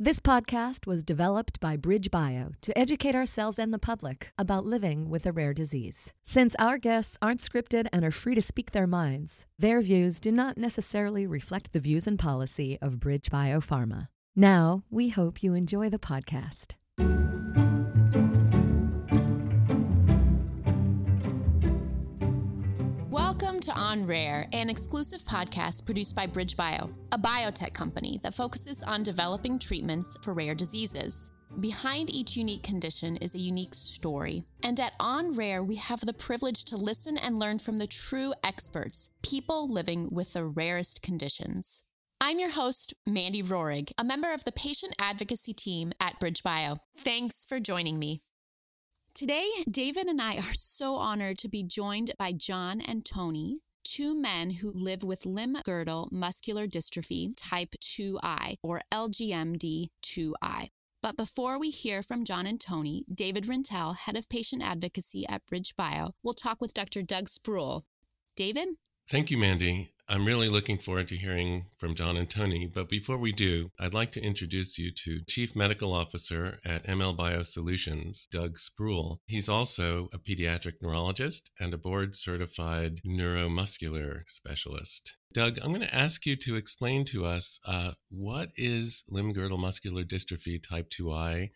This podcast was developed by BridgeBio to educate ourselves and the public about living with a rare disease. Since our guests aren't scripted and are free to speak their minds, their views do not necessarily reflect the views and policy of BridgeBio Pharma. Now, we hope you enjoy the podcast. On Rare, an exclusive podcast produced by BridgeBio, a biotech company that focuses on developing treatments for rare diseases. Behind each unique condition is a unique story. And at On Rare, we have the privilege to listen and learn from the true experts, people living with the rarest conditions. I'm your host, Mandy Rohrig, a member of the patient advocacy team at BridgeBio. Thanks for joining me. Today, David and I are so honored to be joined by John and Tony, two men who live with limb girdle muscular dystrophy type 2I or LGMD 2I. But before we hear from John and Tony, David Rintel, head of patient advocacy at BridgeBio, will talk with Dr. Doug Sproule. David? Thank you, Mandy. I'm really looking forward to hearing from John and Tony. But before we do, I'd like to introduce you to Chief Medical Officer at ML Bio Solutions, Doug Sproule. He's also a pediatric neurologist and a board certified neuromuscular specialist. Doug, I'm going to ask you to explain to us uh, what is limb girdle muscular dystrophy type 2I?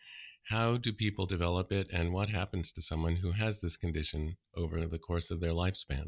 How do people develop it, and what happens to someone who has this condition over the course of their lifespan?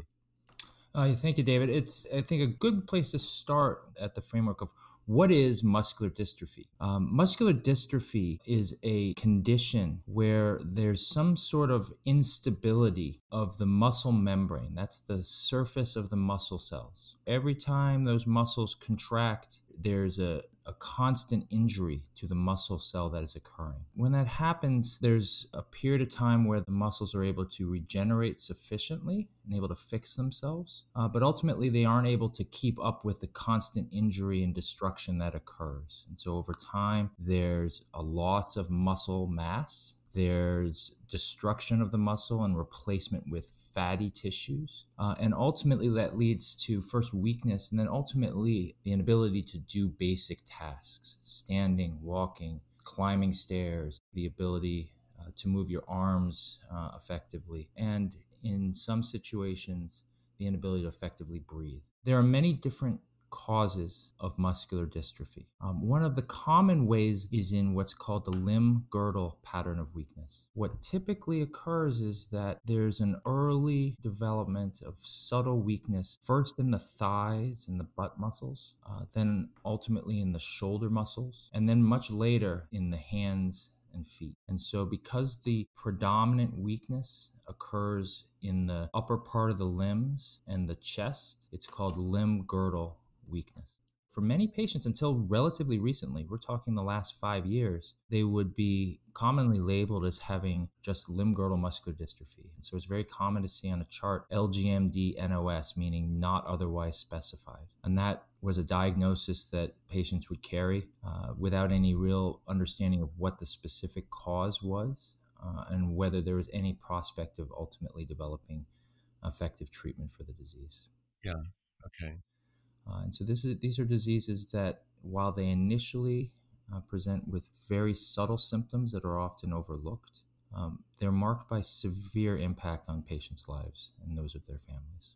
Uh, thank you, David. It's, I think, a good place to start at the framework of what is muscular dystrophy. Um, muscular dystrophy is a condition where there's some sort of instability of the muscle membrane. That's the surface of the muscle cells. Every time those muscles contract, there's a, a constant injury to the muscle cell that is occurring. When that happens, there's a period of time where the muscles are able to regenerate sufficiently and able to fix themselves, uh, but ultimately they aren't able to keep up with the constant injury and destruction that occurs. And so over time, there's a loss of muscle mass there's destruction of the muscle and replacement with fatty tissues. Uh, and ultimately, that leads to first weakness and then ultimately the inability to do basic tasks standing, walking, climbing stairs, the ability uh, to move your arms uh, effectively. And in some situations, the inability to effectively breathe. There are many different causes of muscular dystrophy. Um, one of the common ways is in what's called the limb girdle pattern of weakness. What typically occurs is that there's an early development of subtle weakness, first in the thighs and the butt muscles, uh, then ultimately in the shoulder muscles, and then much later in the hands and feet. And so, because the predominant weakness occurs in the upper part of the limbs and the chest, it's called limb girdle weakness. For many patients, until relatively recently, we're talking the last five years, they would be commonly labeled as having just limb girdle muscular dystrophy. And so it's very common to see on a chart LGMD NOS, meaning not otherwise specified. And that was a diagnosis that patients would carry uh, without any real understanding of what the specific cause was uh, and whether there was any prospect of ultimately developing effective treatment for the disease. Yeah. Okay. Uh, and so this is, these are diseases that, while they initially uh, present with very subtle symptoms that are often overlooked, um, they're marked by severe impact on patients' lives and those of their families.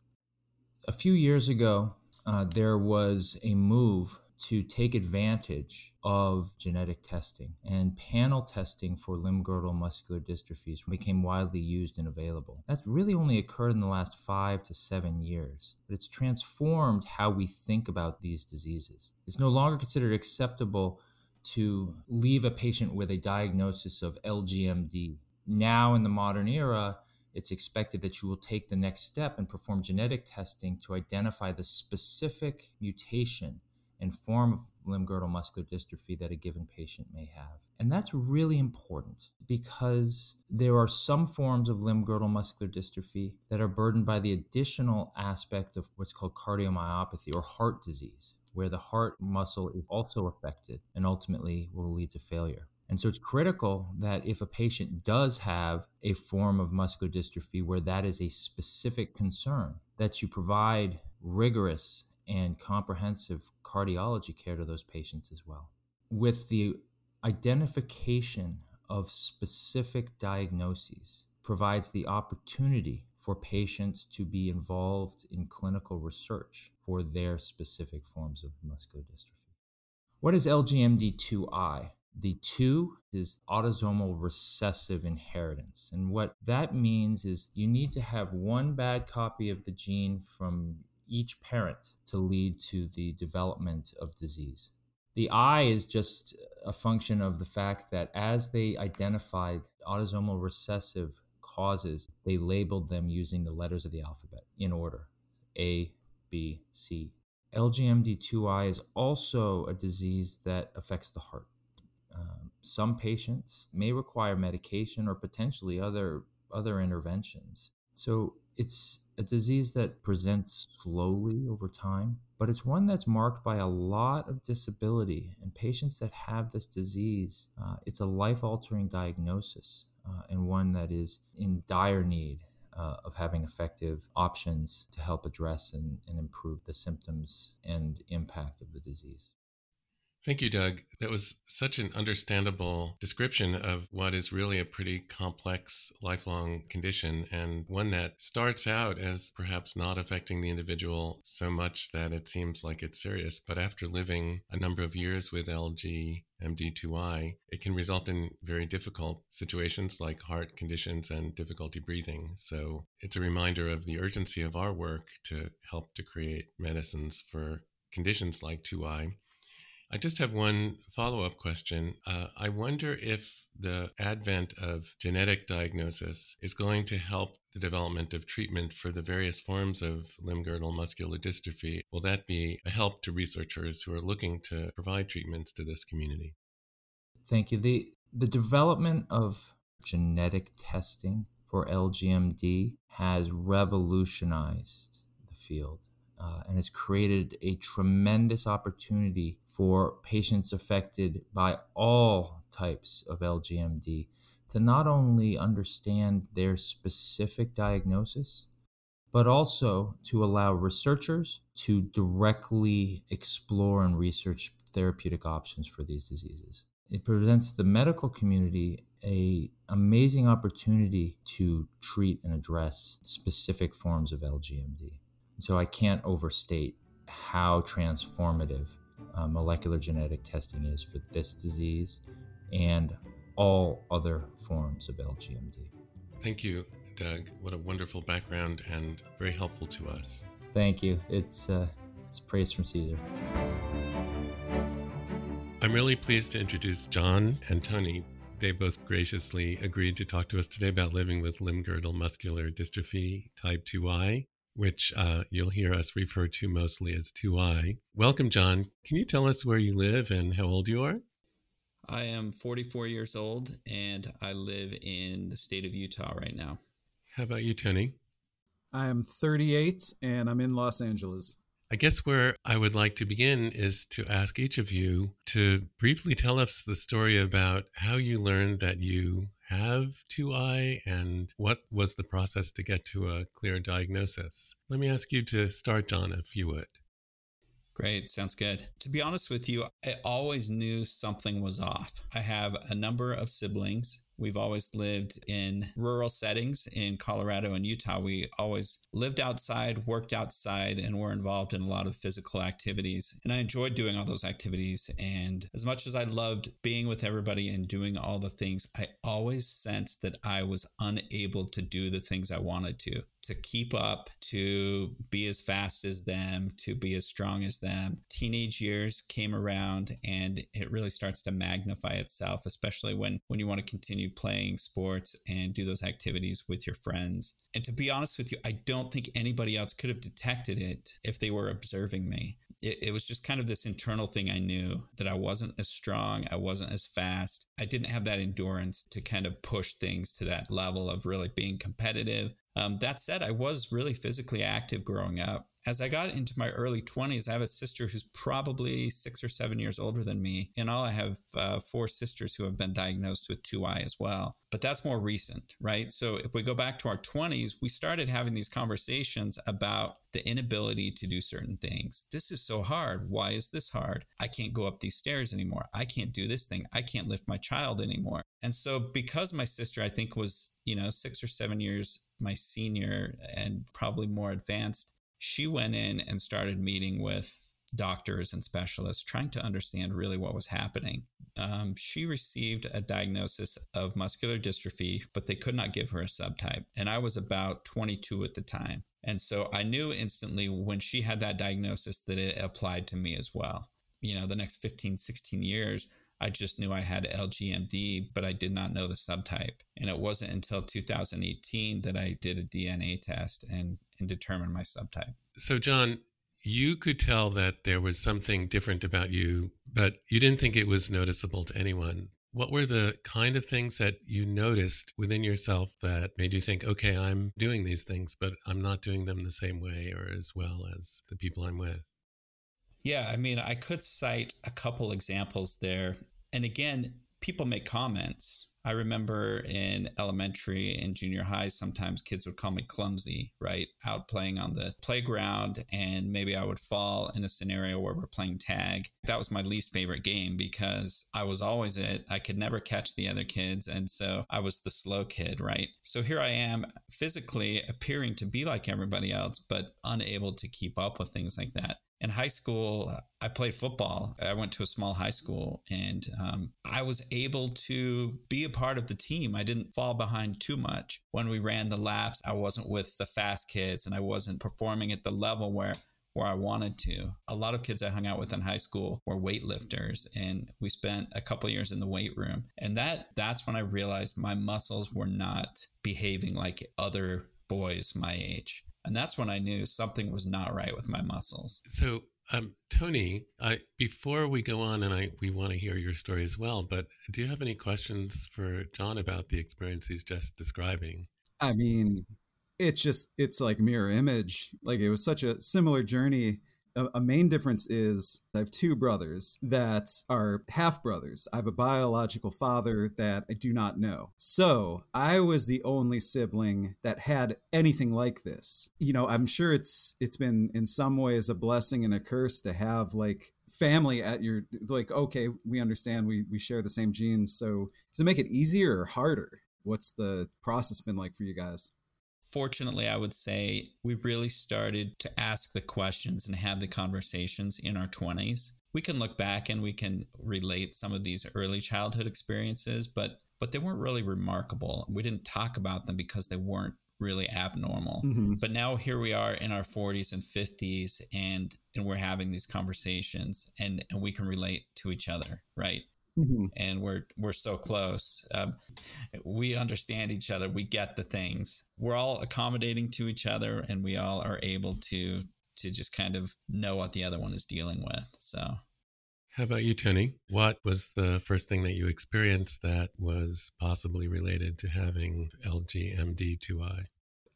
A few years ago, uh, there was a move to take advantage of genetic testing and panel testing for limb girdle muscular dystrophies became widely used and available. That's really only occurred in the last five to seven years, but it's transformed how we think about these diseases. It's no longer considered acceptable to leave a patient with a diagnosis of LGMD. Now, in the modern era, it's expected that you will take the next step and perform genetic testing to identify the specific mutation and form of limb girdle muscular dystrophy that a given patient may have. And that's really important because there are some forms of limb girdle muscular dystrophy that are burdened by the additional aspect of what's called cardiomyopathy or heart disease, where the heart muscle is also affected and ultimately will lead to failure. And so it's critical that if a patient does have a form of muscular dystrophy where that is a specific concern, that you provide rigorous and comprehensive cardiology care to those patients as well. With the identification of specific diagnoses provides the opportunity for patients to be involved in clinical research for their specific forms of muscular dystrophy. What is LGMD2I? The two is autosomal recessive inheritance. And what that means is you need to have one bad copy of the gene from each parent to lead to the development of disease. The I is just a function of the fact that as they identified autosomal recessive causes, they labeled them using the letters of the alphabet in order A, B, C. LGMD2I is also a disease that affects the heart. Um, some patients may require medication or potentially other other interventions. So it's a disease that presents slowly over time, but it's one that's marked by a lot of disability. And patients that have this disease, uh, it's a life altering diagnosis uh, and one that is in dire need uh, of having effective options to help address and, and improve the symptoms and impact of the disease. Thank you, Doug. That was such an understandable description of what is really a pretty complex lifelong condition and one that starts out as perhaps not affecting the individual so much that it seems like it's serious. But after living a number of years with LG MD2I, it can result in very difficult situations like heart conditions and difficulty breathing. So it's a reminder of the urgency of our work to help to create medicines for conditions like 2I I just have one follow up question. Uh, I wonder if the advent of genetic diagnosis is going to help the development of treatment for the various forms of limb girdle muscular dystrophy. Will that be a help to researchers who are looking to provide treatments to this community? Thank you. The, the development of genetic testing for LGMD has revolutionized the field uh, and has created a tremendous opportunity for patients affected by all types of LGMD to not only understand their specific diagnosis, but also to allow researchers to directly explore and research therapeutic options for these diseases. It presents the medical community a amazing opportunity to treat and address specific forms of LGMD. So I can't overstate how transformative uh, molecular genetic testing is for this disease and all other forms of LGMD. Thank you, Doug. What a wonderful background and very helpful to us. Thank you. It's uh, it's praise from Caesar. I'm really pleased to introduce John and Tony. They both graciously agreed to talk to us today about living with limb girdle muscular dystrophy type 2I which uh, you'll hear us refer to mostly as 2i. Welcome, John. Can you tell us where you live and how old you are? I am 44 years old and I live in the state of Utah right now. How about you, Tony? I am 38 and I'm in Los Angeles. I guess where I would like to begin is to ask each of you to briefly tell us the story about how you learned that you have 2i and what was the process to get to a clear diagnosis. Let me ask you to start, John, if you would. Great. Sounds good. To be honest with you, I always knew something was off. I have a number of siblings. We've always lived in rural settings in Colorado and Utah. We always lived outside, worked outside, and were involved in a lot of physical activities. And I enjoyed doing all those activities. And as much as I loved being with everybody and doing all the things, I always sensed that I was unable to do the things I wanted to to keep up, to be as fast as them, to be as strong as them. Teenage years came around and it really starts to magnify itself, especially when, when you want to continue playing sports and do those activities with your friends. And to be honest with you, I don't think anybody else could have detected it if they were observing me it, it was just kind of this internal thing I knew that I wasn't as strong, I wasn't as fast. I didn't have that endurance to kind of push things to that level of really being competitive. Um, that said, I was really physically active growing up. As I got into my early 20s, I have a sister who's probably six or seven years older than me. In all, I have uh, four sisters who have been diagnosed with 2I as well. But that's more recent, right? So if we go back to our 20s, we started having these conversations about the inability to do certain things. This is so hard. Why is this hard? I can't go up these stairs anymore. I can't do this thing. I can't lift my child anymore. And so, because my sister, I think, was, you know, six or seven years my senior and probably more advanced, she went in and started meeting with doctors and specialists trying to understand really what was happening. Um, she received a diagnosis of muscular dystrophy, but they could not give her a subtype. And I was about 22 at the time. And so I knew instantly when she had that diagnosis that it applied to me as well. You know, the next 15, 16 years, I just knew I had LGMD, but I did not know the subtype. And it wasn't until 2018 that I did a DNA test and, and determined my subtype. So, John, you could tell that there was something different about you, but you didn't think it was noticeable to anyone. What were the kind of things that you noticed within yourself that made you think, okay, I'm doing these things, but I'm not doing them the same way or as well as the people I'm with? Yeah, I mean, I could cite a couple examples there. And again, people make comments. I remember in elementary and junior high, sometimes kids would call me clumsy, right? Out playing on the playground, and maybe I would fall in a scenario where we're playing tag. That was my least favorite game because I was always it. I could never catch the other kids. And so I was the slow kid, right? So here I am physically appearing to be like everybody else, but unable to keep up with things like that in high school, I played football. I went to a small high school and um, I was able to be a part of the team. I didn't fall behind too much. When we ran the laps, I wasn't with the fast kids and I wasn't performing at the level where where I wanted to. A lot of kids I hung out with in high school were weightlifters and we spent a couple years in the weight room. And that that's when I realized my muscles were not behaving like other boys my age. And that's when I knew something was not right with my muscles. So, um, Tony, I, before we go on, and I we want to hear your story as well, but do you have any questions for John about the experience he's just describing? I mean, it's just it's like mirror image. Like it was such a similar journey a, main difference is I have two brothers that are half brothers. I have a biological father that I do not know. So I was the only sibling that had anything like this. You know, I'm sure it's it's been in some ways a blessing and a curse to have like family at your like okay we understand we we share the same genes so does it make it easier or harder what's the process been like for you guys Fortunately, I would say we really started to ask the questions and have the conversations in our 20s. We can look back and we can relate some of these early childhood experiences, but but they weren't really remarkable. We didn't talk about them because they weren't really abnormal. Mm-hmm. But now here we are in our 40s and 50s and and we're having these conversations and and we can relate to each other, right? Mm-hmm. and we're we're so close. Um, we understand each other. We get the things. We're all accommodating to each other, and we all are able to to just kind of know what the other one is dealing with. So. How about you, Tony? What was the first thing that you experienced that was possibly related to having LGMD2I?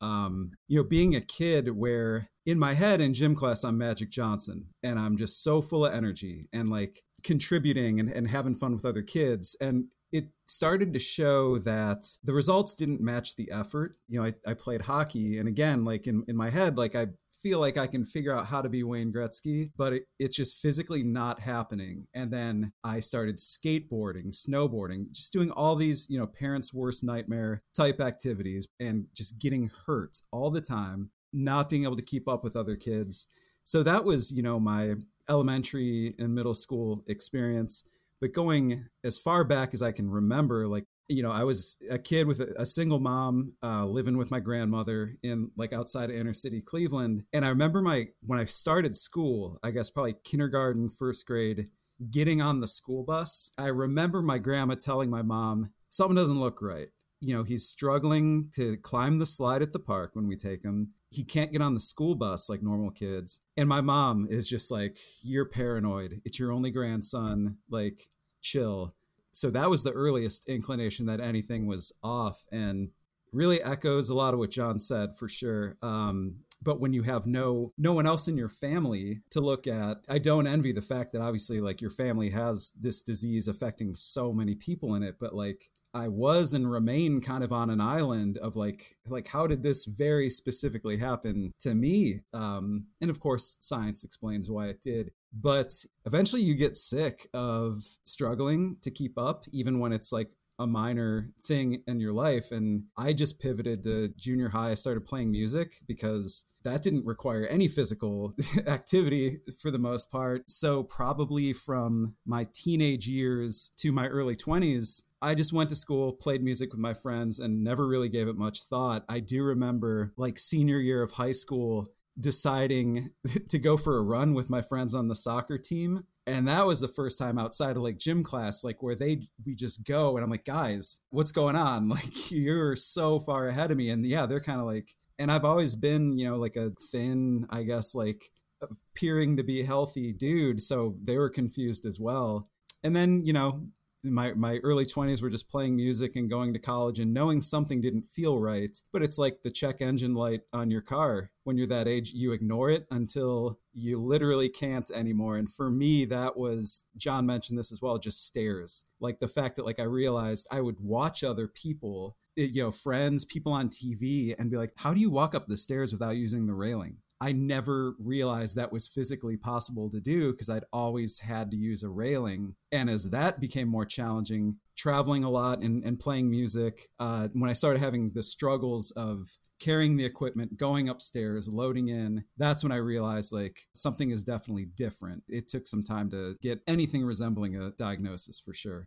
Um, you know, being a kid where in my head in gym class, I'm Magic Johnson and I'm just so full of energy and like contributing and, and having fun with other kids. And it started to show that the results didn't match the effort. You know, I, I played hockey and again, like in, in my head, like I feel like I can figure out how to be Wayne Gretzky, but it, it's just physically not happening. And then I started skateboarding, snowboarding, just doing all these, you know, parents' worst nightmare type activities and just getting hurt all the time, not being able to keep up with other kids. So that was, you know, my elementary and middle school experience. But going as far back as I can remember, like you know, I was a kid with a, a single mom, uh, living with my grandmother in like outside of inner city Cleveland. And I remember my, when I started school, I guess probably kindergarten, first grade, getting on the school bus. I remember my grandma telling my mom, something doesn't look right. You know, he's struggling to climb the slide at the park when we take him. He can't get on the school bus like normal kids. And my mom is just like, You're paranoid. It's your only grandson. Like, chill so that was the earliest inclination that anything was off and really echoes a lot of what John said for sure. Um, but when you have no no one else in your family to look at i don't envy the fact that obviously like your family has this disease affecting so many people in it but like I was and remain kind of on an island of like like how did this very specifically happen to me um and of course science explains why it did but eventually you get sick of struggling to keep up even when it's like a minor thing in your life. And I just pivoted to junior high. I started playing music because that didn't require any physical activity for the most part. So, probably from my teenage years to my early 20s, I just went to school, played music with my friends, and never really gave it much thought. I do remember, like, senior year of high school, deciding to go for a run with my friends on the soccer team. And that was the first time outside of like gym class like where they we just go and i'm like guys what's going on? Like you're so far ahead of me. And yeah they're kind of like and i've always been you know like a thin i guess like appearing to be healthy dude. So they were confused as well. And then you know my my early 20s were just playing music and going to college and knowing something didn't feel right but it's like the check engine light on your car. When you're that age you ignore it until you literally can't anymore. And for me that was John mentioned this as well just stairs like the fact that like I realized I would watch other people eh, you know friends people on TV and be like how do you walk up the stairs without using the railing I never realized that was physically possible to do because I'd always had to use a railing. And as that became more challenging, traveling a lot and, and playing music, uh, when I started having the struggles of carrying the equipment, going upstairs, loading in, that's when I realized like something is definitely different. It took some time to get anything resembling a diagnosis for sure.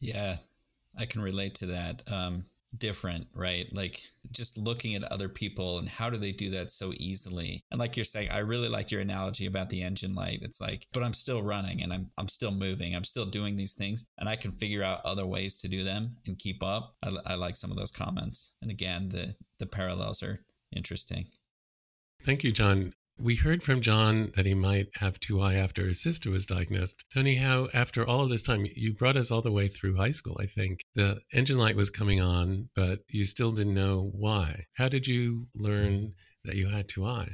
Yeah, I can relate to that. Um, different, right? Like just looking at other people and how do they do that so easily? And like you're saying, I really like your analogy about the engine light. It's like, but I'm still running and I'm I'm still moving. I'm still doing these things and I can figure out other ways to do them and keep up. I, I like some of those comments. And again, the the parallels are interesting. Thank you, John. We heard from John that he might have 2I after his sister was diagnosed. Tony, how, after all of this time, you brought us all the way through high school, I think. The engine light was coming on, but you still didn't know why. How did you learn that you had 2I?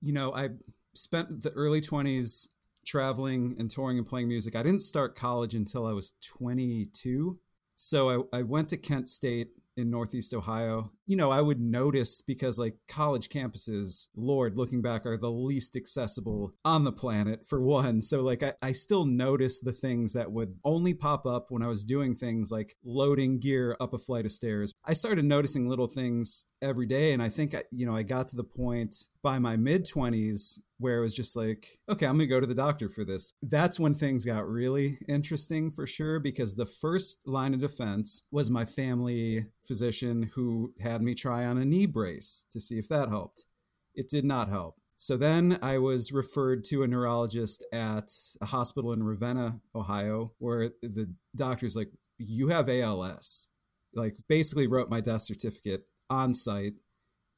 You know, I spent the early 20s traveling and touring and playing music. I didn't start college until I was 22. So I, I went to Kent State in Northeast Ohio. You know, I would notice because like college campuses, Lord, looking back, are the least accessible on the planet for one. So like I, I still notice the things that would only pop up when I was doing things like loading gear up a flight of stairs. I started noticing little things every day. And I think, I, you know, I got to the point by my mid 20s where it was just like, okay, I'm going to go to the doctor for this. That's when things got really interesting for sure, because the first line of defense was my family physician who had me try on a knee brace to see if that helped. It did not help. So then I was referred to a neurologist at a hospital in Ravenna, Ohio, where the doctor's like, You have ALS. Like, basically wrote my death certificate on sight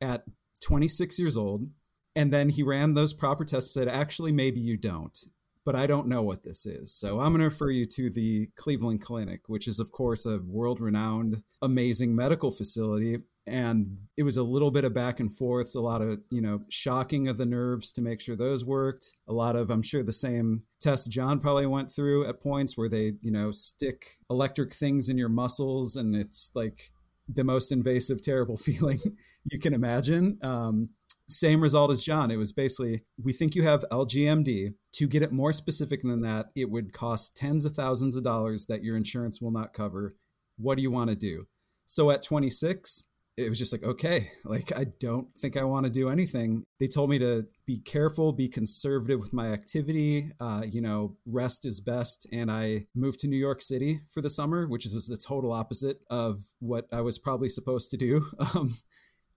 at 26 years old and then he ran those proper tests, said, actually, maybe you don't, but I don't know what this is. So I'm going to refer you to the Cleveland Clinic, which is, of course, a world renowned, amazing medical facility. And it was a little bit of back and forth, a lot of, you know, shocking of the nerves to make sure those worked. A lot of, I'm sure, the same tests John probably went through at points where they, you know, stick electric things in your muscles and it's like the most invasive, terrible feeling you can imagine. Um, same result as John. It was basically, we think you have LGMD. To get it more specific than that, it would cost tens of thousands of dollars that your insurance will not cover. What do you want to do? So at 26, it was just like, okay, like I don't think I want to do anything. They told me to be careful, be conservative with my activity, uh, you know, rest is best. And I moved to New York City for the summer, which was the total opposite of what I was probably supposed to do. Um,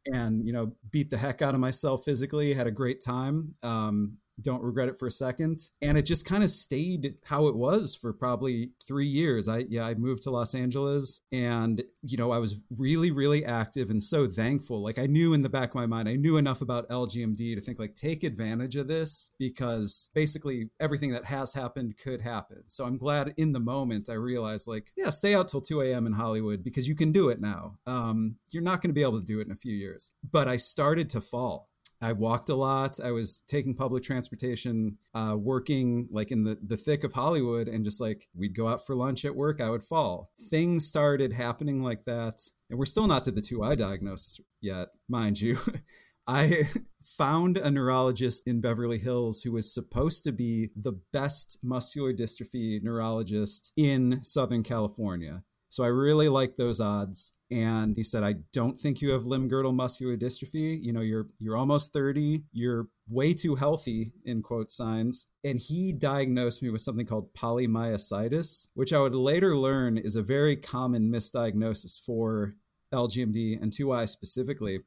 and you know beat the heck out of myself physically had a great time um, don't regret it for a second. And it just kind of stayed how it was for probably three years. I yeah i moved to los angeles and you know i was really really active and so thankful. Like i knew in the back of my mind i knew enough about lgmd to think like take advantage of this because basically everything that has happened could happen. So i'm glad in the moment i realized like yeah stay out till 2 a.m in hollywood because you can do it now. Um, you're not going to be able to do it in a few years. But i started to fall I walked a lot. I was taking public transportation, uh, working like in the, the thick of Hollywood, and just like we'd go out for lunch at work, I would fall. Things started happening like that. And we're still not to the 2I diagnosis yet, mind you. I found a neurologist in Beverly Hills who was supposed to be the best muscular dystrophy neurologist in Southern California. So I really liked those odds. And he said, I don't think you have limb girdle muscular dystrophy. You know, you're you're almost 30. You're way too healthy, in quote signs. And he diagnosed me with something called polymyositis, which I would later learn is a very common misdiagnosis for LGMD and 2I specifically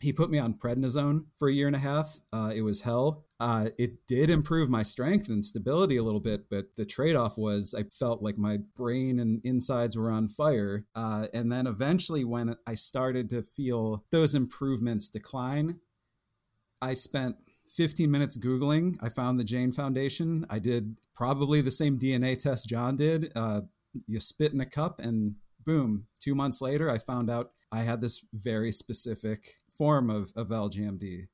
he put me on prednisone for a year and a half. Uh, it was hell. Uh, it did improve my strength and stability a little bit, but the trade off was I felt like my brain and insides were on fire. Uh, and then eventually, when I started to feel those improvements decline, I spent 15 minutes Googling. I found the Jain Foundation. I did probably the same DNA test John did. Uh, you spit in a cup, and boom, two months later, I found out I had this very specific form of, of LGMD.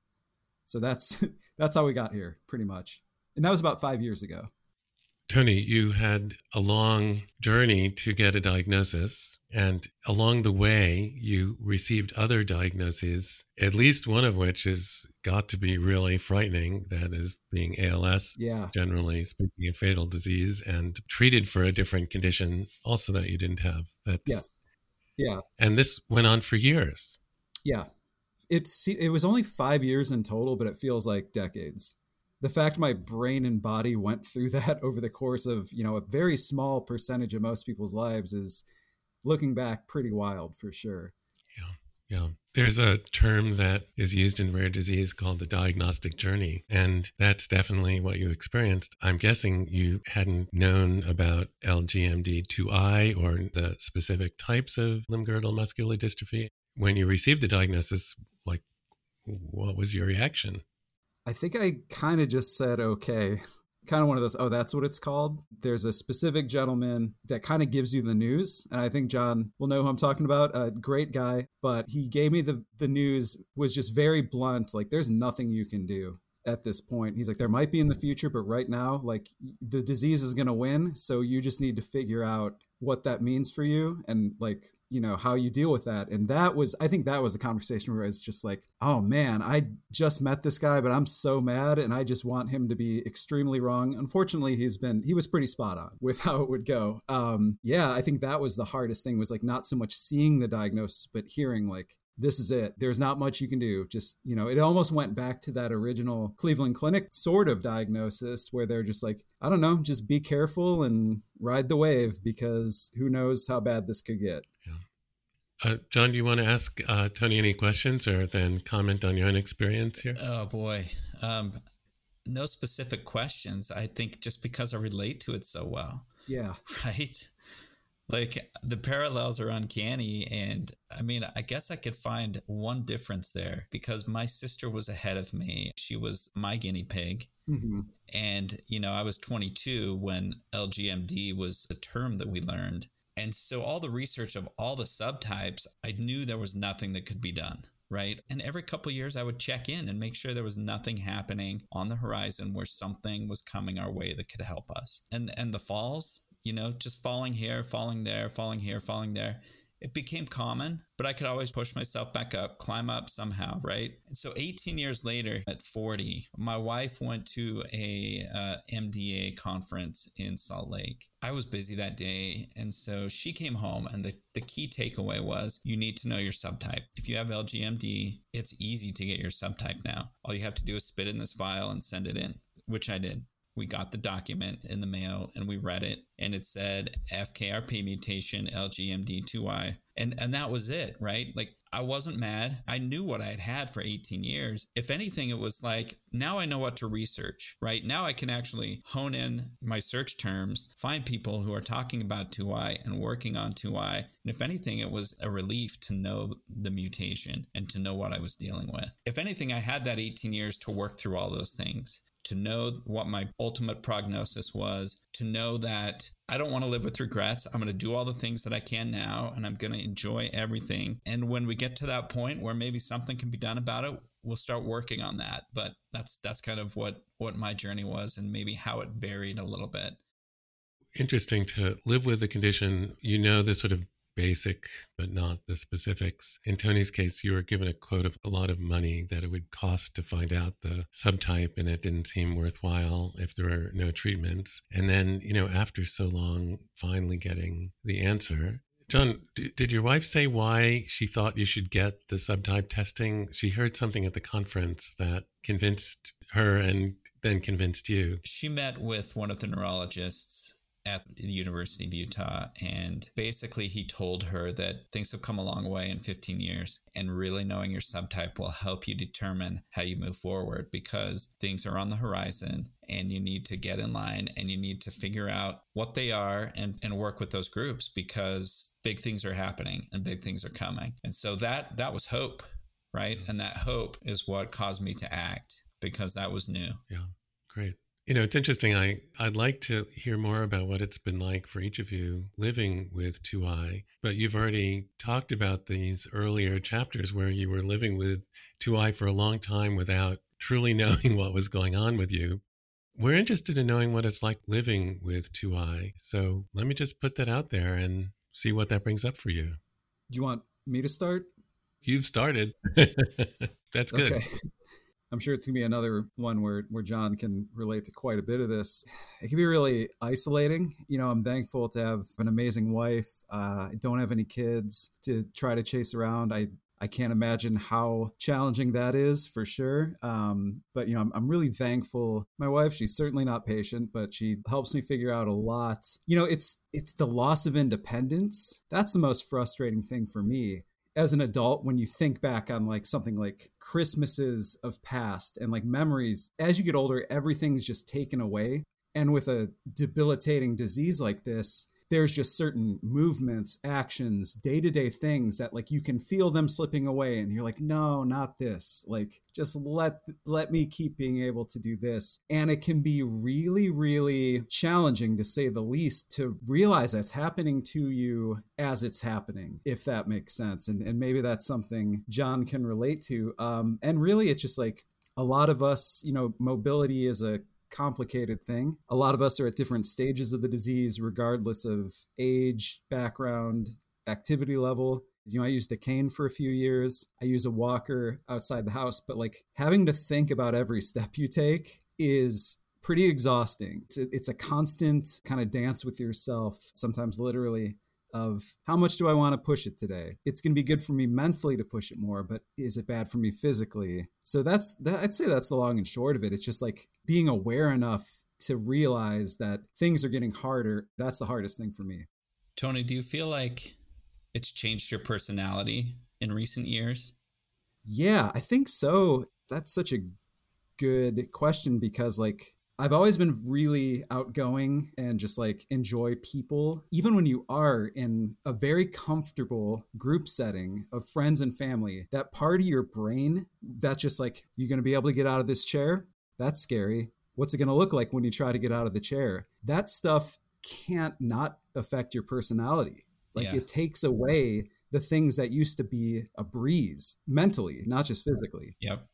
So that's that's how we got here, pretty much. And that was about five years ago. Tony, you had a long journey to get a diagnosis, and along the way, you received other diagnoses, at least one of which has got to be really frightening. That is being ALS, yeah. generally speaking, a fatal disease, and treated for a different condition also that you didn't have. That's yes, yeah. And this went on for years. Yeah it's it was only five years in total, but it feels like decades. The fact my brain and body went through that over the course of you know a very small percentage of most people's lives is looking back pretty wild for sure. Yeah, yeah. There's a term that is used in rare disease called the diagnostic journey, and that's definitely what you experienced. I'm guessing you hadn't known about LGMD2I or the specific types of limb girdle muscular dystrophy when you received the diagnosis, like, what was your reaction? I think I kind of just said, okay. Kind of one of those, oh, that's what it's called. There's a specific gentleman that kind of gives you the news. And I think John will know who I'm talking about. A great guy, but he gave me the, the news, was just very blunt. Like, there's nothing you can do at this point. He's like, there might be in the future, but right now, like, the disease is going to win. So you just need to figure out what that means for you and like you know how you deal with that. And that was i think that was the conversation where it's just like oh man i just met this guy but i'm so mad and i just want him to be extremely wrong. Unfortunately he's been he was pretty spot on with how it would go. Um yeah i think that was the hardest thing was like not so much seeing the diagnosis but hearing like this is it. There's not much you can do. Just, you know, it almost went back to that original Cleveland Clinic sort of diagnosis where they're just like, I don't know, just be careful and ride the wave because who knows how bad this could get. Yeah. Uh, John, do you want to ask uh, Tony any questions or then comment on your own experience here? Oh, boy. Um, no specific questions. I think just because I relate to it so well. Yeah. Right like the parallels are uncanny and i mean i guess i could find one difference there because my sister was ahead of me. She was my guinea pig. Mm-hmm. and you know i was 22 when lgmd was a term that we learned. And so all the research of all the subtypes i knew there was nothing that could be done right? And every couple years i would check in and make sure there was nothing happening on the horizon where something was coming our way that could help us. And and the falls you know, just falling here, falling there, falling here, falling there. It became common, but I could always push myself back up, climb up somehow, right? And so 18 years later, at 40, my wife went to a uh, MDA conference in Salt Lake. I was busy that day, and so she came home, and the, the key takeaway was you need to know your subtype. If you have LGMD, it's easy to get your subtype now. All you have to do is spit in this file and send it in, which I did we got the document in the mail and we read it and it said FKRP mutation LGMD2I and and that was it right? Like I wasn't mad. I knew what I had had for 18 years. If anything it was like now I know what to research right? Now I can actually hone in my search terms find people who are talking about 2I and working on 2I and if anything it was a relief to know the mutation and to know what I was dealing with. If anything I had that 18 years to work through all those things to know what my ultimate prognosis was, to know that I don't want to live with regrets. I'm going to do all the things that I can now and I'm going to enjoy everything. And when we get to that point where maybe something can be done about it, we'll start working on that. But that's that's kind of what what my journey was, and maybe how it varied a little bit. Interesting to live with the condition. You know the sort of basic, but not the specifics. In Tony's case, you were given a quote of a lot of money that it would cost to find out the subtype, and it didn't seem worthwhile if there were no treatments. And then, you know, after so long, finally getting the answer. John, did your wife say why she thought you should get the subtype testing? She heard something at the conference that convinced her and then convinced you. She met with one of the neurologists at the University of Utah. And basically, he told her that things have come a long way in 15 years, and really knowing your subtype will help you determine how you move forward because things are on the horizon and you need to get in line and you need to figure out what they are and, and work with those groups because big things are happening and big things are coming. And so that that was hope, right? Mm-hmm. And that hope is what caused me to act because that was new. Yeah. Great. You know, it's interesting. I, I'd like to hear more about what it's been like for each of you living with 2i, but you've already talked about these earlier chapters where you were living with 2i for a long time without truly knowing what was going on with you. We're interested in knowing what it's like living with 2i. So let me just put that out there and see what that brings up for you. Do you want me to start? You've started. That's good. Okay. I'm sure it's gonna be another one where where John can relate to quite a bit of this. It can be really isolating. You know, I'm thankful to have an amazing wife. Uh, I don't have any kids to try to chase around. I I can't imagine how challenging that is for sure. Um, but you know, I'm, I'm really thankful. My wife, she's certainly not patient, but she helps me figure out a lot. You know, it's it's the loss of independence. That's the most frustrating thing for me as an adult when you think back on like something like christmases of past and like memories as you get older everything's just taken away. And with a debilitating disease like this there's just certain movements, actions, day to day things that like you can feel them slipping away, and you're like, no, not this. Like, just let let me keep being able to do this. And it can be really, really challenging to say the least to realize that's happening to you as it's happening, if that makes sense. And and maybe that's something John can relate to. Um, and really, it's just like a lot of us, you know, mobility is a complicated thing. A lot of us are at different stages of the disease, regardless of age, background, activity level. You know, I used a cane for a few years. I use a walker outside the house, but like having to think about every step you take is pretty exhausting. It's a, it's a constant kind of dance with yourself, sometimes literally, of how much do I want to push it today? It's going to be good for me mentally to push it more, but is it bad for me physically? So that's that I'd say that's the long and short of it. It's just like being aware enough to realize that things are getting harder. That's the hardest thing for me. Tony, do you feel like it's changed your personality in recent years? Yeah, I think so. That's such a good question because like I've always been really outgoing and just like enjoy people. Even when you are in a very comfortable group setting of friends and family, that part of your brain that's just like, you're going to be able to get out of this chair? That's scary. What's it going to look like when you try to get out of the chair? That stuff can't not affect your personality. Like yeah. it takes away the things that used to be a breeze mentally, not just physically. Yep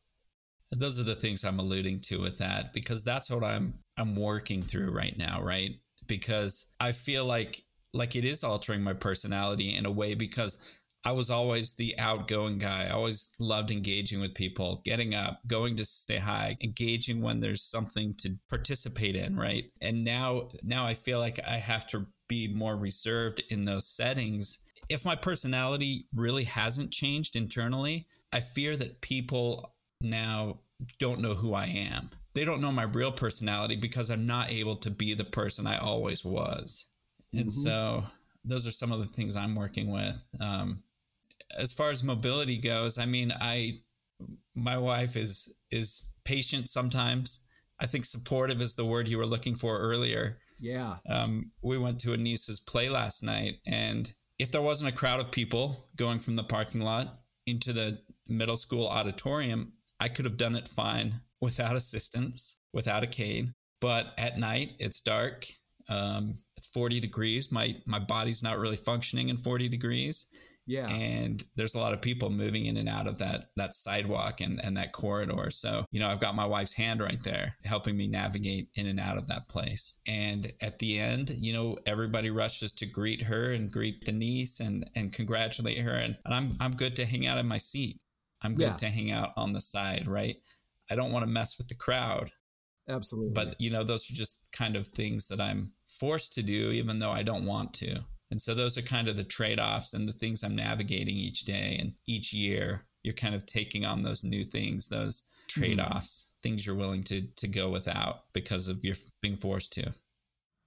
those are the things I'm alluding to with that because that's what I'm I'm working through right now, right? Because I feel like like it is altering my personality in a way because I was always the outgoing guy. I always loved engaging with people, getting up, going to stay high, engaging when there's something to participate in, right? And now now I feel like I have to be more reserved in those settings. If my personality really hasn't changed internally, I fear that people now don't know who I am. They don't know my real personality because I'm not able to be the person I always was. And mm-hmm. so those are some of the things I'm working with. Um, as far as mobility goes, I mean, I my wife is is patient sometimes. I think supportive is the word you were looking for earlier. Yeah. Um, we went to a niece's play last night, and if there wasn't a crowd of people going from the parking lot into the middle school auditorium, I could have done it fine without assistance, without a cane. But at night, it's dark. Um, it's 40 degrees. My my body's not really functioning in 40 degrees. Yeah. And there's a lot of people moving in and out of that that sidewalk and, and that corridor. So, you know, I've got my wife's hand right there helping me navigate in and out of that place. And at the end, you know, everybody rushes to greet her and greet the niece and, and congratulate her. And, and I'm I'm good to hang out in my seat. I'm good yeah. to hang out on the side, right? I don't want to mess with the crowd. Absolutely. But, you know, those are just kind of things that I'm forced to do, even though I don't want to. And so those are kind of the trade offs and the things I'm navigating each day and each year. You're kind of taking on those new things, those trade offs, mm-hmm. things you're willing to to go without because of your being forced to.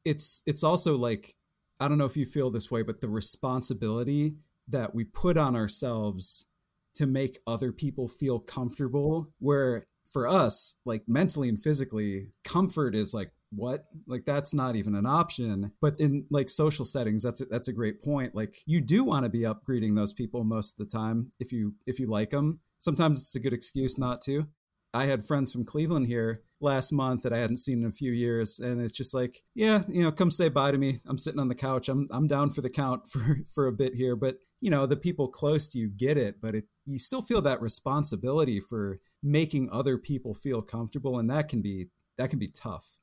It's it's also like I don't know if you feel this way, but the responsibility that we put on ourselves to make other people feel comfortable where for us like mentally and physically comfort is like what? Like that's not even an option. But in like social settings that's a, that's a great point. Like you do want to be up greeting those people most of the time if you if you like them sometimes it's a good excuse not to i had friends from cleveland here last month that i hadn't seen in a few years and it's just like yeah you know come say bye to me i'm sitting on the couch i'm i'm down for the count for for a bit here but you know the people close to you get it but it you still feel that responsibility for making other people feel comfortable and that can be that can be tough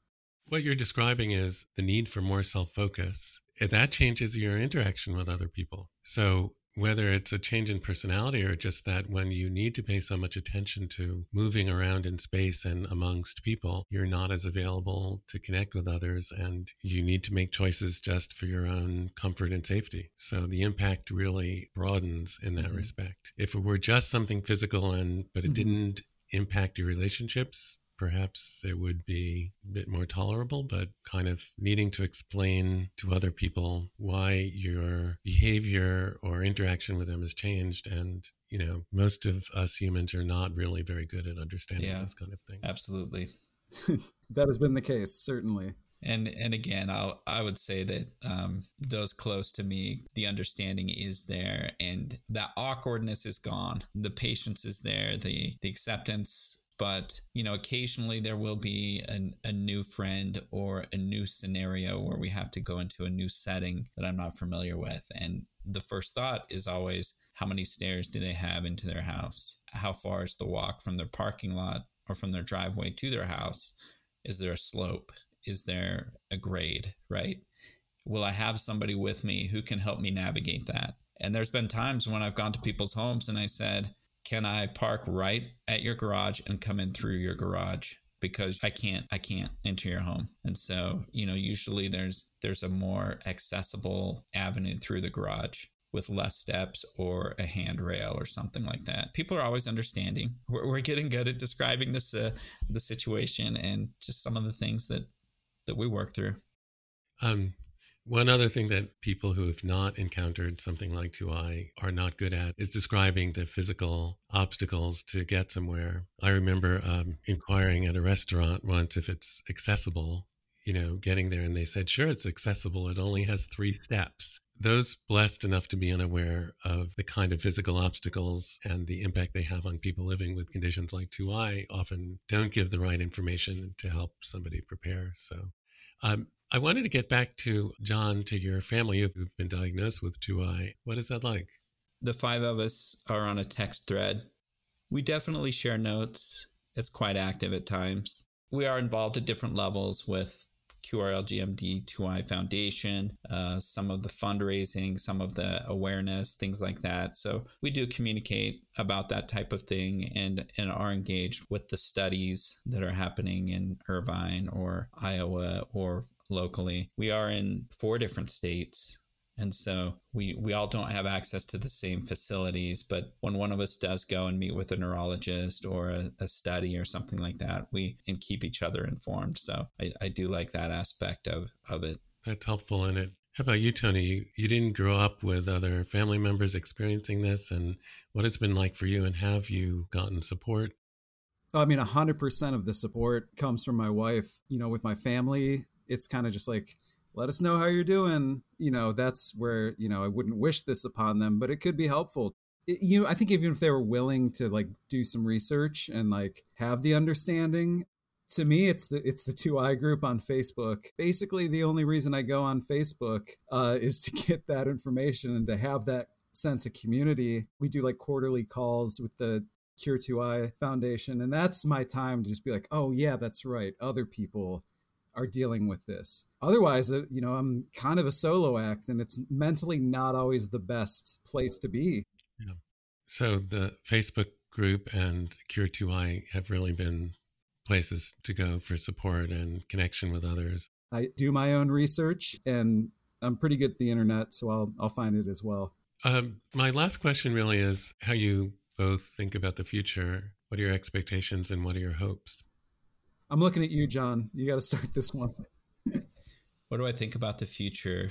what you're describing is the need for more self focus. That changes your interaction with other people. So, whether it's a change in personality or just that when you need to pay so much attention to moving around in space and amongst people, you're not as available to connect with others and you need to make choices just for your own comfort and safety. So the impact really broadens in that mm-hmm. respect. If it were just something physical and but it mm-hmm. didn't impact your relationships, perhaps it would be a bit more tolerable, but kind of needing to explain to other people why your behavior or interaction with them has changed. And, you know, most of us humans are not really very good at understanding yeah, those kind of things. Absolutely. that has been the case, certainly. And and again, I I would say that um, those close to me, the understanding is there, and that awkwardness is gone. The patience is there. The the acceptance but you know occasionally there will be an, a new friend or a new scenario where we have to go into a new setting that i'm not familiar with. And the first thought is always how many stairs do they have into their house? How far is the walk from their parking lot or from their driveway to their house? Is there a slope? Is there a grade right? Will i have somebody with me who can help me navigate that? And there's been times when i've gone to people's homes and i said can I park right at your garage and come in through your garage? because I can't I can't enter your home. And so, you know, usually there's there's a more accessible avenue through the garage with less steps or a handrail or something like that. People are always understanding. We're, we're getting good at describing this uh, the situation and just some of the things that that we work through. Um, one other thing that people who have not encountered something like 2i are not good at is describing the physical obstacles to get somewhere. I remember um, inquiring at a restaurant once if it's accessible, you know, getting there, and they said, sure, it's accessible. It only has three steps. Those blessed enough to be unaware of the kind of physical obstacles and the impact they have on people living with conditions like 2i often don't give the right information to help somebody prepare. So, um, I wanted to get back to John, to your family who've been diagnosed with 2i. What is that like? The five of us are on a text thread. We definitely share notes. It's quite active at times. We are involved at different levels with CureLGMD 2i Foundation, uh, some of the fundraising, some of the awareness, things like that. So we do communicate about that type of thing and, and are engaged with the studies that are happening in Irvine or Iowa or locally. We are in four different states. And so we, we all don't have access to the same facilities, but when one of us does go and meet with a neurologist or a, a study or something like that, we and keep each other informed. So I, I do like that aspect of, of it. That's helpful in it. How about you, Tony? You, you didn't grow up with other family members experiencing this, and what has been like for you, and have you gotten support? I mean, 100% of the support comes from my wife. You know, with my family, it's kind of just like let us know how you're doing you know that's where you know i wouldn't wish this upon them but it could be helpful it, you know i think even if they were willing to like do some research and like have the understanding to me it's the it's the 2i group on facebook basically the only reason i go on facebook uh, is to get that information and to have that sense of community. We do like quarterly calls with the Cure 2i Foundation, and that's my time to just be like, oh, yeah, that's right. Other people are dealing with this. Otherwise, uh, you know, I'm kind of a solo act, and it's mentally not always the best place to be. Yeah. So the Facebook group and Cure 2i have really been places to go for support and connection with others. I do my own research, and I'm pretty good at the internet, so I'll I'll find it as well. Um, my last question really is how you both think about the future. What are your expectations and what are your hopes? I'm looking at you, John. You got to start this one. what do I think about the future?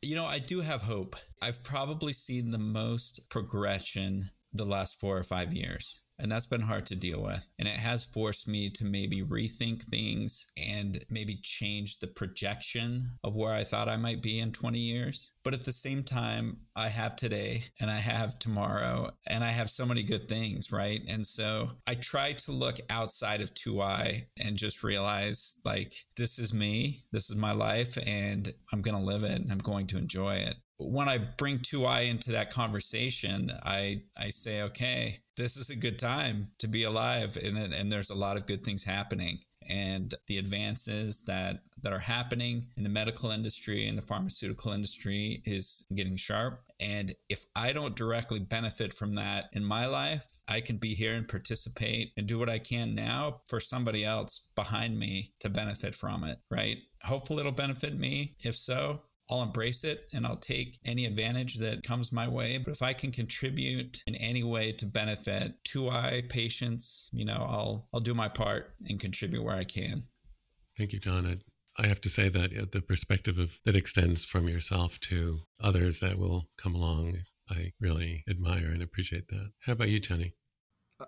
You know, I do have hope. I've probably seen the most progression the last four or five years. And that's been hard to deal with. And it has forced me to maybe rethink things and maybe change the projection of where I thought I might be in 20 years. But at the same time, I have today and I have tomorrow and I have so many good things, right? And so I try to look outside of 2i and just realize like, this is me, this is my life, and I'm going to live it and I'm going to enjoy it when I bring 2i into that conversation, I I say, okay, this is a good time to be alive, and and there's a lot of good things happening, and the advances that that are happening in the medical industry and the pharmaceutical industry is getting sharp. And if I don't directly benefit from that in my life, I can be here and participate and do what I can now for somebody else behind me to benefit from it, right? Hopefully it'll benefit me. If so, I'll embrace it and I'll take any advantage that comes my way. But if I can contribute in any way to benefit 2i patients, you know, I'll I'll do my part and contribute where I can. Thank you, John. I, I have to say that uh, the perspective of that extends from yourself to others that will come along. I really admire and appreciate that. How about you, Tony?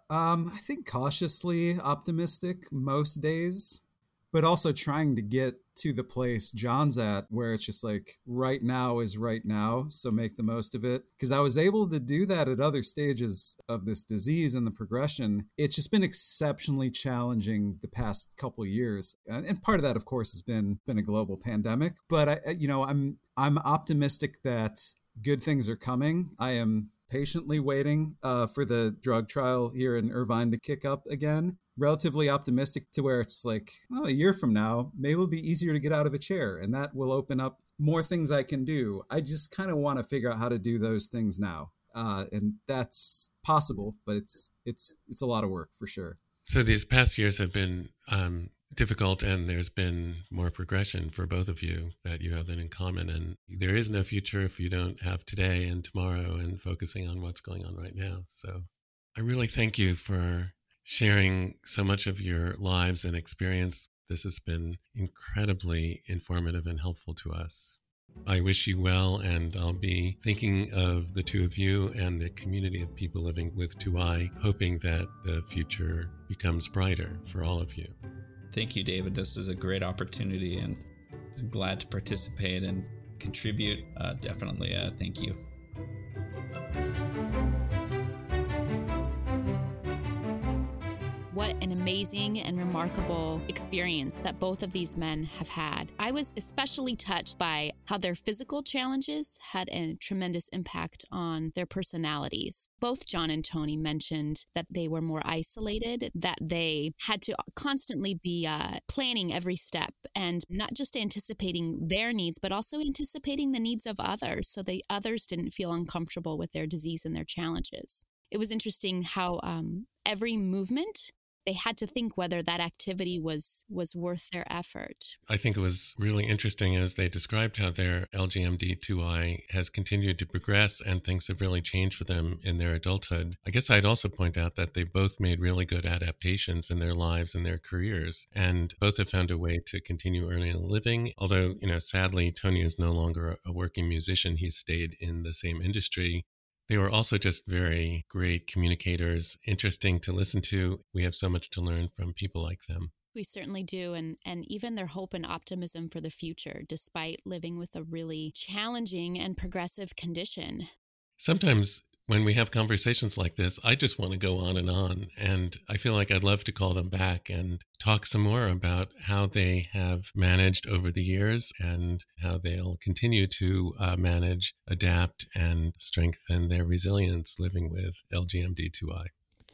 Um, I think cautiously optimistic most days but also trying to get to the place John's at where it's just like right now is right now. So make the most of it. Because I was able to do that at other stages of this disease and the progression. It's just been exceptionally challenging the past couple years. And part of that, of course, has been been a global pandemic. But I, you know, I'm I'm optimistic that good things are coming. I am patiently waiting uh, for the drug trial here in Irvine to kick up again relatively optimistic to where it's like, oh, a year from now, maybe it'll be easier to get out of a chair and that will open up more things I can do. I just kind of want to figure out how to do those things now. Uh, and that's possible, but it's it's it's a lot of work for sure. So these past years have been um, difficult, and there's been more progression for both of you that you have in common. And there is no future if you don't have today and tomorrow, and focusing on what's going on right now. So I really thank you for sharing so much of your lives and experience. This has been incredibly informative and helpful to us. I wish you well, and I'll be thinking of the two of you and the community of people living with 2i, hoping that the future becomes brighter for all of you. Thank you, David. This is a great opportunity, and I'm glad to participate and contribute. Uh, definitely, uh, thank you. What an amazing and remarkable experience that both of these men have had. I was especially touched by how their physical challenges had a tremendous impact on their personalities. Both John and Tony mentioned that they were more isolated, that they had to constantly be uh, planning every step and not just anticipating their needs, but also anticipating the needs of others so the others didn't feel uncomfortable with their disease and their challenges. It was interesting how um, every movement they had to think whether that activity was was worth their effort. I think it was really interesting as they described how their LGMD2I has continued to progress and things have really changed for them in their adulthood. I guess I'd also point out that they've both made really good adaptations in their lives and their careers and both have found a way to continue earning a living. Although, you know, sadly Tony is no longer a working musician, he's stayed in the same industry they were also just very great communicators, interesting to listen to. We have so much to learn from people like them. We certainly do. And, and even their hope and optimism for the future, despite living with a really challenging and progressive condition. Sometimes when we have conversations like this, I just want to go on and on. And I feel like I'd love to call them back and talk some more about how they have managed over the years and how they'll continue to uh, manage, adapt, and strengthen their resilience living with LGMD2I.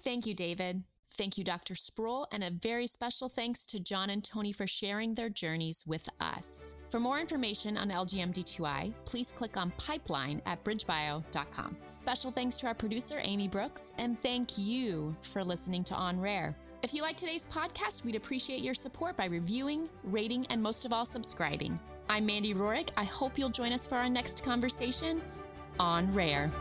Thank you, David. Thank you, Dr. Sproule, and a very special thanks to John and Tony for sharing their journeys with us. For more information on LGMD2I, please click on Pipeline at bridgebio.com. Special thanks to our producer, Amy Brooks, and thank you for listening to On Rare. If you like today's podcast, we'd appreciate your support by reviewing, rating, and most of all, subscribing. I'm Mandy Rorick. I hope you'll join us for our next conversation on Rare.